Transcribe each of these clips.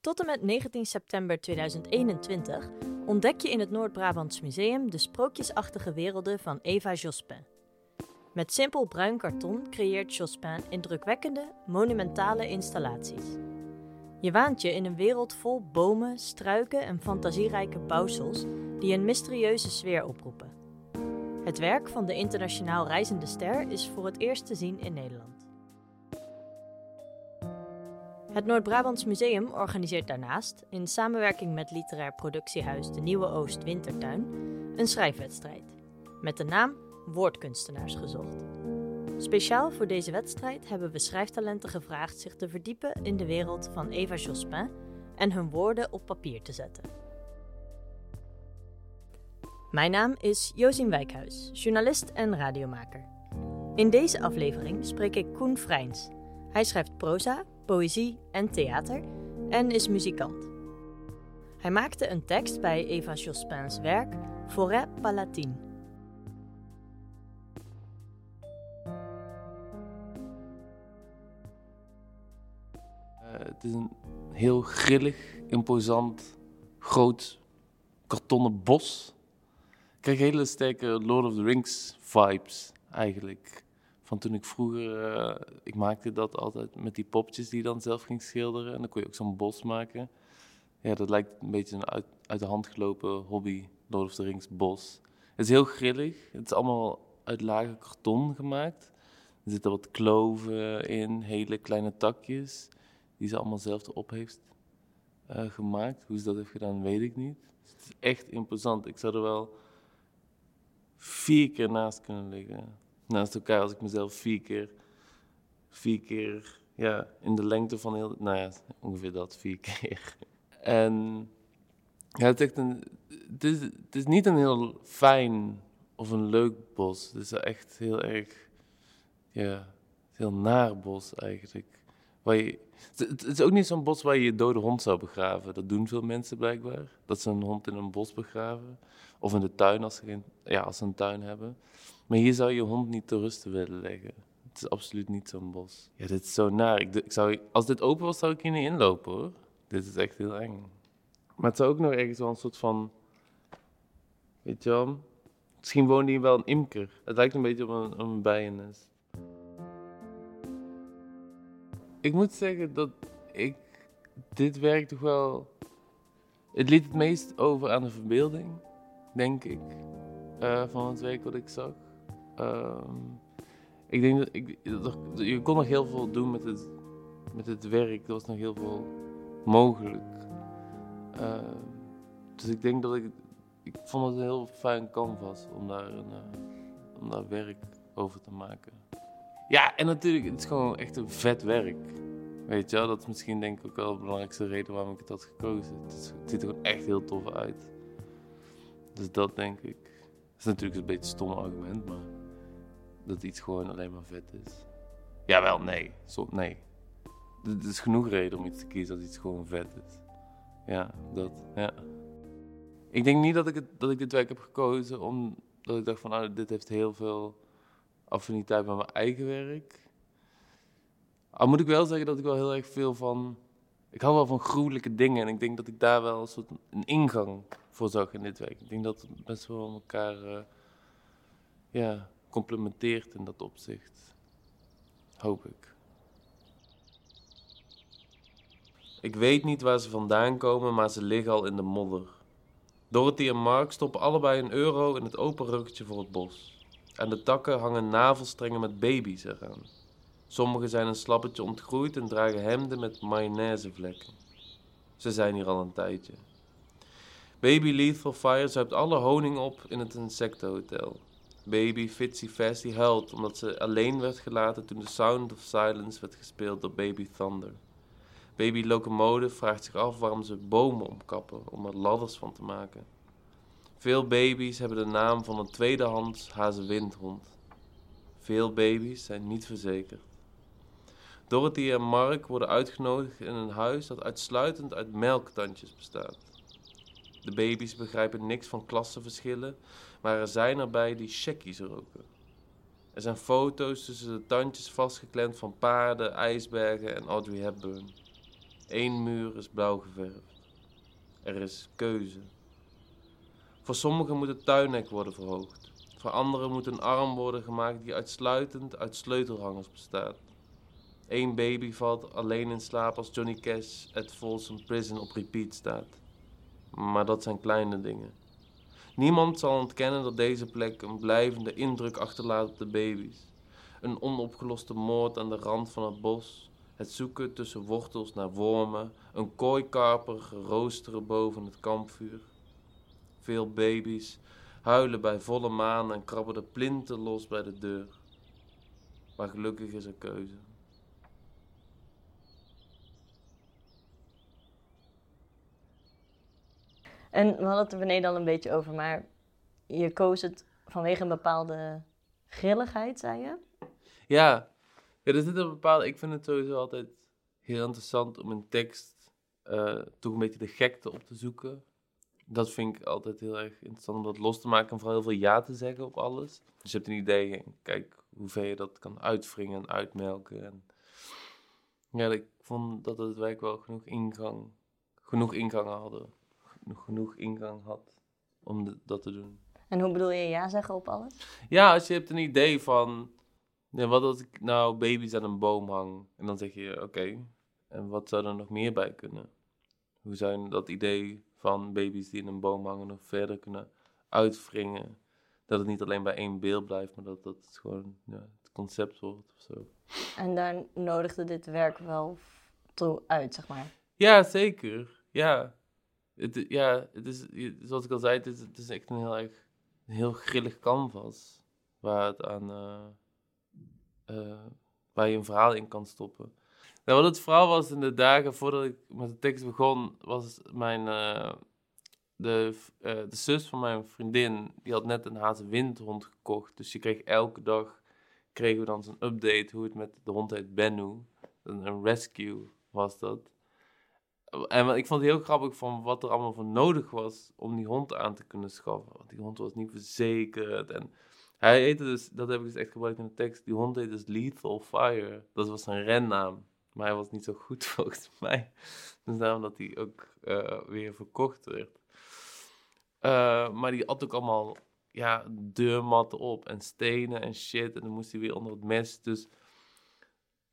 Tot en met 19 september 2021 ontdek je in het Noord-Brabants Museum de sprookjesachtige werelden van Eva Jospin. Met simpel bruin karton creëert Jospin indrukwekkende, monumentale installaties. Je waant je in een wereld vol bomen, struiken en fantasierijke bouwsels die een mysterieuze sfeer oproepen. Het werk van de internationaal reizende ster is voor het eerst te zien in Nederland. Het Noord-Brabants Museum organiseert daarnaast, in samenwerking met literair productiehuis De Nieuwe Oost Wintertuin, een schrijfwedstrijd. Met de naam Woordkunstenaars gezocht. Speciaal voor deze wedstrijd hebben we schrijftalenten gevraagd zich te verdiepen in de wereld van Eva Jospin en hun woorden op papier te zetten. Mijn naam is Josien Wijkhuis, journalist en radiomaker. In deze aflevering spreek ik Koen Vrijns. Hij schrijft proza, poëzie en theater en is muzikant. Hij maakte een tekst bij Eva Jospins werk Forêt Palatine. Uh, het is een heel grillig, imposant, groot kartonnen bos. Ik krijg hele sterke Lord of the Rings vibes eigenlijk. Van toen ik vroeger, uh, ik maakte dat altijd met die popjes die je dan zelf ging schilderen. En dan kon je ook zo'n bos maken. Ja, dat lijkt een beetje een uit, uit de hand gelopen hobby, Lord of the bos. Het is heel grillig. Het is allemaal uit lage karton gemaakt. Er zitten wat kloven in, hele kleine takjes, die ze allemaal zelf erop heeft uh, gemaakt. Hoe ze dat heeft gedaan, weet ik niet. het is echt imposant. Ik zou er wel vier keer naast kunnen liggen naast elkaar als ik mezelf vier keer, vier keer ja, in de lengte van heel, nou ja, ongeveer dat, vier keer. En ja, het is echt een, het is, het is niet een heel fijn of een leuk bos. Het is echt heel erg, ja, heel naar bos eigenlijk. Waar je, het is ook niet zo'n bos waar je je dode hond zou begraven. Dat doen veel mensen blijkbaar. Dat ze een hond in een bos begraven. Of in de tuin als ze, geen, ja, als ze een tuin hebben. Maar hier zou je hond niet te rusten willen leggen. Het is absoluut niet zo'n bos. Ja, dit is zo naar. Ik, ik zou, als dit open was, zou ik hier niet inlopen hoor. Dit is echt heel eng. Maar het zou ook nog ergens wel een soort van. Weet je wel? Misschien woonde hier wel een imker. Het lijkt een beetje op een, op een bijennest. Ik moet zeggen dat ik dit werk toch wel. Het liet het meest over aan de verbeelding, denk ik, uh, van het werk wat ik zag. Ehm, ik denk dat ik, je kon nog heel veel doen met het, met het werk. Er was nog heel veel mogelijk. Ehm, dus ik denk dat ik. Ik vond het een heel fijn canvas om daar, een, uh, om daar werk over te maken. Ja, en natuurlijk, het is gewoon echt een vet werk. Weet je wel, dat is misschien denk ik ook wel de belangrijkste reden waarom ik het had gekozen. Het, het ziet er gewoon echt heel tof uit. Dus dat denk ik. Dat is natuurlijk een beetje een stom argument, maar dat iets gewoon alleen maar vet is. Jawel, nee. Zo, nee. Er is genoeg reden om iets te kiezen als iets gewoon vet is. Ja, dat, ja. Ik denk niet dat ik, dat ik dit werk heb gekozen omdat ik dacht van, nou, dit heeft heel veel affiniteit met mijn eigen werk. Al moet ik wel zeggen dat ik wel heel erg veel van... Ik hou wel van gruwelijke dingen en ik denk dat ik daar wel een soort een ingang voor zag in dit werk. Ik denk dat het best wel elkaar... Uh, ja, complementeert in dat opzicht. Hoop ik. Ik weet niet waar ze vandaan komen, maar ze liggen al in de modder. Dorothy en Mark stoppen allebei een euro in het open ruggetje voor het bos. Aan de takken hangen navelstrengen met baby's eraan. Sommige zijn een slappetje ontgroeid en dragen hemden met mayonaisevlekken. Ze zijn hier al een tijdje. Baby Lethal Fire zuipt alle honing op in het insectenhotel. Baby Fitzy Fasty huilt omdat ze alleen werd gelaten toen de Sound of Silence werd gespeeld door Baby Thunder. Baby Locomotive vraagt zich af waarom ze bomen omkappen om er ladders van te maken. Veel baby's hebben de naam van een tweedehands hazewindhond. Veel baby's zijn niet verzekerd. Dorothy en Mark worden uitgenodigd in een huis dat uitsluitend uit melktandjes bestaat. De baby's begrijpen niks van klassenverschillen, maar er zijn erbij die checkies roken. Er zijn foto's tussen de tandjes vastgeklemd van paarden, ijsbergen en Audrey Hepburn. Eén muur is blauw geverfd. Er is keuze. Voor sommigen moet het tuinhek worden verhoogd. Voor anderen moet een arm worden gemaakt die uitsluitend uit sleutelhangers bestaat. Eén baby valt alleen in slaap als Johnny Cash at Folsom Prison op repeat staat. Maar dat zijn kleine dingen. Niemand zal ontkennen dat deze plek een blijvende indruk achterlaat op de baby's. Een onopgeloste moord aan de rand van het bos, het zoeken tussen wortels naar wormen, een kooikarper roosteren boven het kampvuur. Veel baby's huilen bij volle maan en krabben de plinten los bij de deur. Maar gelukkig is er keuze. En we hadden het er beneden al een beetje over, maar je koos het vanwege een bepaalde grilligheid, zei je? Ja, er zit een bepaalde. Ik vind het sowieso altijd heel interessant om in tekst uh, toch een beetje de gekte op te zoeken. Dat vind ik altijd heel erg interessant om dat los te maken en vooral heel veel ja te zeggen op alles. Dus je hebt een idee en kijk hoe ver je dat kan uitwringen en uitmelken. En ja, ik vond dat het werk wel genoeg ingang, genoeg ingangen hadden genoeg ingang had om dat te doen. En hoe bedoel je ja zeggen op alles? Ja, als je hebt een idee van, ja, wat als ik nou baby's aan een boom hang? En dan zeg je, oké, en wat zou er nog meer bij kunnen? Hoe zou je dat idee van baby's die in een boom hangen nog verder kunnen uitwringen? Dat het niet alleen bij één beeld blijft, maar dat dat gewoon ja, het concept wordt of zo. En daar nodigde dit werk wel toe uit, zeg maar? Ja, zeker. Ja, ja, het is, zoals ik al zei, het is, echt een heel erg een heel grillig canvas. Waar, het aan, uh, waar je een verhaal in kan stoppen. Nou, wat het verhaal was in de dagen voordat ik met de tekst begon, was mijn. Uh, de, de zus van mijn vriendin, die had net een hazenwindhond gekocht. Dus je kreeg elke dag, kregen we dan zo'n update hoe het met de hond heet Bennu. Een rescue was dat. En ik vond het heel grappig van wat er allemaal voor nodig was om die hond aan te kunnen schaffen. Want die hond was niet verzekerd. En hij heette dus, dat heb ik dus echt gebruikt in de tekst, die hond heette dus Lethal Fire. Dat was zijn rennaam. Maar hij was niet zo goed volgens mij. Dus daarom dat hij ook uh, weer verkocht werd. Uh, maar die had ook allemaal ja, deurmatten op en stenen en shit. En dan moest hij weer onder het mes. Dus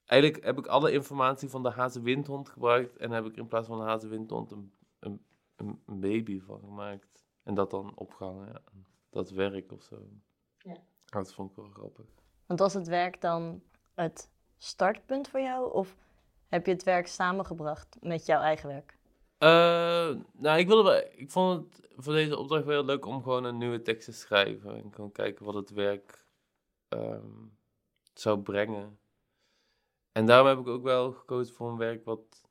eigenlijk heb ik alle informatie van de hazenwindhond gebruikt en heb ik in plaats van een hazenwindhond een, een, een, baby van gemaakt. En dat dan opgehangen, ja. Dat werk of zo. Ja. Dat vond ik wel grappig. Want was het werk dan het startpunt voor jou? Of heb je het werk samengebracht met jouw eigen werk? Uh, nou, ik, wilde wel, ik vond het voor deze opdracht wel leuk om gewoon een nieuwe tekst te schrijven. En gewoon kijken wat het werk um, zou brengen. En daarom heb ik ook wel gekozen voor een werk wat,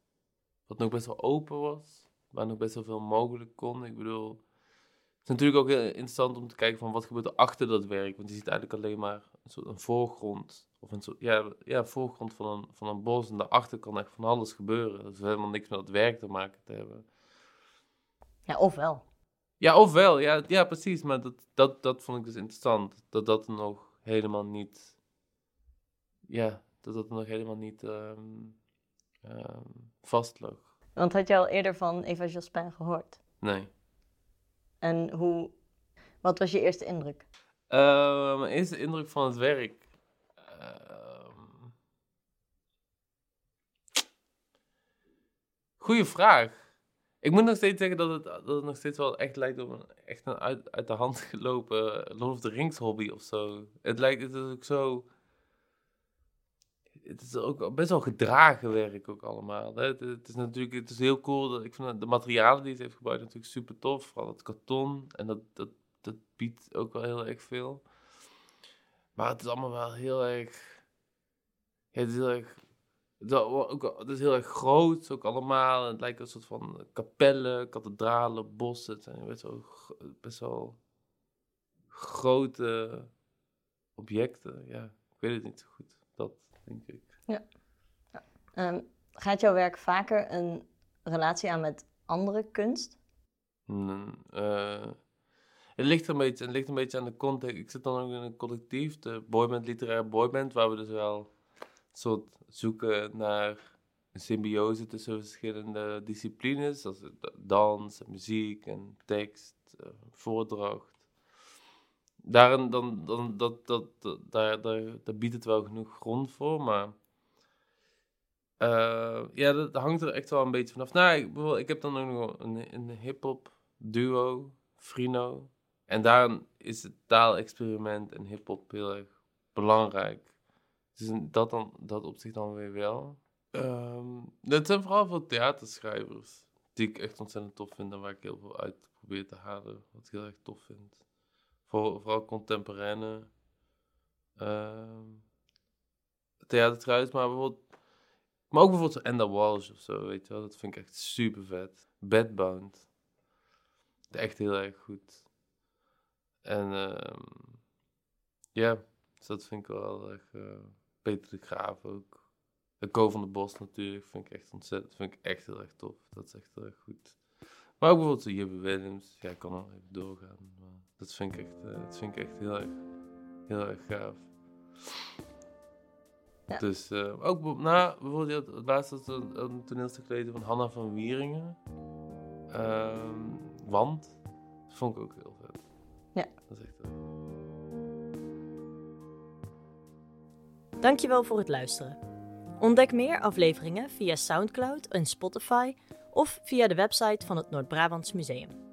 wat nog best wel open was. Waar nog best wel veel mogelijk kon. Ik bedoel, het is natuurlijk ook heel interessant om te kijken van wat gebeurt er achter dat werk. Want je ziet eigenlijk alleen maar een soort een voorgrond. Of een soort, ja, ja, voorgrond van een, van een bos. En daarachter kan echt van alles gebeuren. Dat is helemaal niks met dat werk te maken te hebben. Ja, ofwel. Ja, ofwel. Ja, ja precies. Maar dat, dat, dat vond ik dus interessant. Dat dat nog helemaal niet... Ja, dat dat nog helemaal niet um, um. Want had je al eerder van Eva Jospin gehoord? Nee. En hoe, wat was je eerste indruk? Uh, mijn eerste indruk van het werk. Goeie vraag. Ik moet nog steeds zeggen dat het, dat het nog steeds wel echt lijkt op een, echt een uit, uit de hand gelopen Lord of the Rings hobby of zo. Het lijkt het is ook zo het is ook best wel gedragen werk ook allemaal. Het, is natuurlijk het is heel cool. Dat, ik vind de materialen die ze heeft gebruikt natuurlijk super tof. Vooral het karton. En dat, dat, dat biedt ook wel heel erg veel. Maar het is allemaal wel heel erg... Het is heel erg... Het ook, het is heel groot ook allemaal. Het lijkt een soort van kapellen, kathedralen, bossen. Het zijn best wel, best wel grote objecten. Ja, ik weet het niet zo goed. Dat denk ik. Ja. Ehm, gaat jouw werk vaker een relatie aan met andere kunst? Mm, uh, het, ligt een beetje, het ligt een beetje aan de context. Ik zit dan ook in een collectief, de boyband, literaire boyband, waar we dus wel soort zoeken naar een symbiose tussen verschillende disciplines, zoals dans, muziek en tekst, uh, voordracht. Dan, dan, dat, dat, daar, daar, daar biedt het wel genoeg grond voor, maar uh, ja, dat hangt er echt wel een beetje vanaf. Nou, ik, ik heb dan ook nog een, een hip-hop duo, Frino. En daarin is het taalexperiment en hip-hop heel erg belangrijk. Dus dat, dan, dat op zich dan weer wel. Um, dat zijn vooral veel theaterschrijvers die ik echt ontzettend tof vind en waar ik heel veel uit probeer te halen. Wat ik heel erg tof vind. Voor, vooral contemporaine uh, theaterschrijvers, maar bijvoorbeeld maar ook bijvoorbeeld Enda Walsh of zo, weet je wel. Dat vind ik echt super vet. Bedbound. Echt heel erg goed. En uh, ja, dus dat vind ik wel erg... Uh, Peter de Graaf ook. De Co van de Bos natuurlijk, vind ik echt ontzettend, vind ik echt heel erg tof. Dat is echt heel erg goed. Maar ook bijvoorbeeld Jibbe Williams, ja, ik kan nog even doorgaan. Maar dat vind ik echt, uh, dat vind ik echt heel erg, heel erg gaaf. Dus uh, ook na bijvoorbeeld het laatste een, een toneelstuk gelezen van Hanna van Wieringen. Uh, Want. Dat vond ik ook heel vet. Ja. Dat is echt Dankjewel voor het luisteren. Ontdek meer afleveringen via Soundcloud en Spotify of via de website van het Noord-Brabants Museum.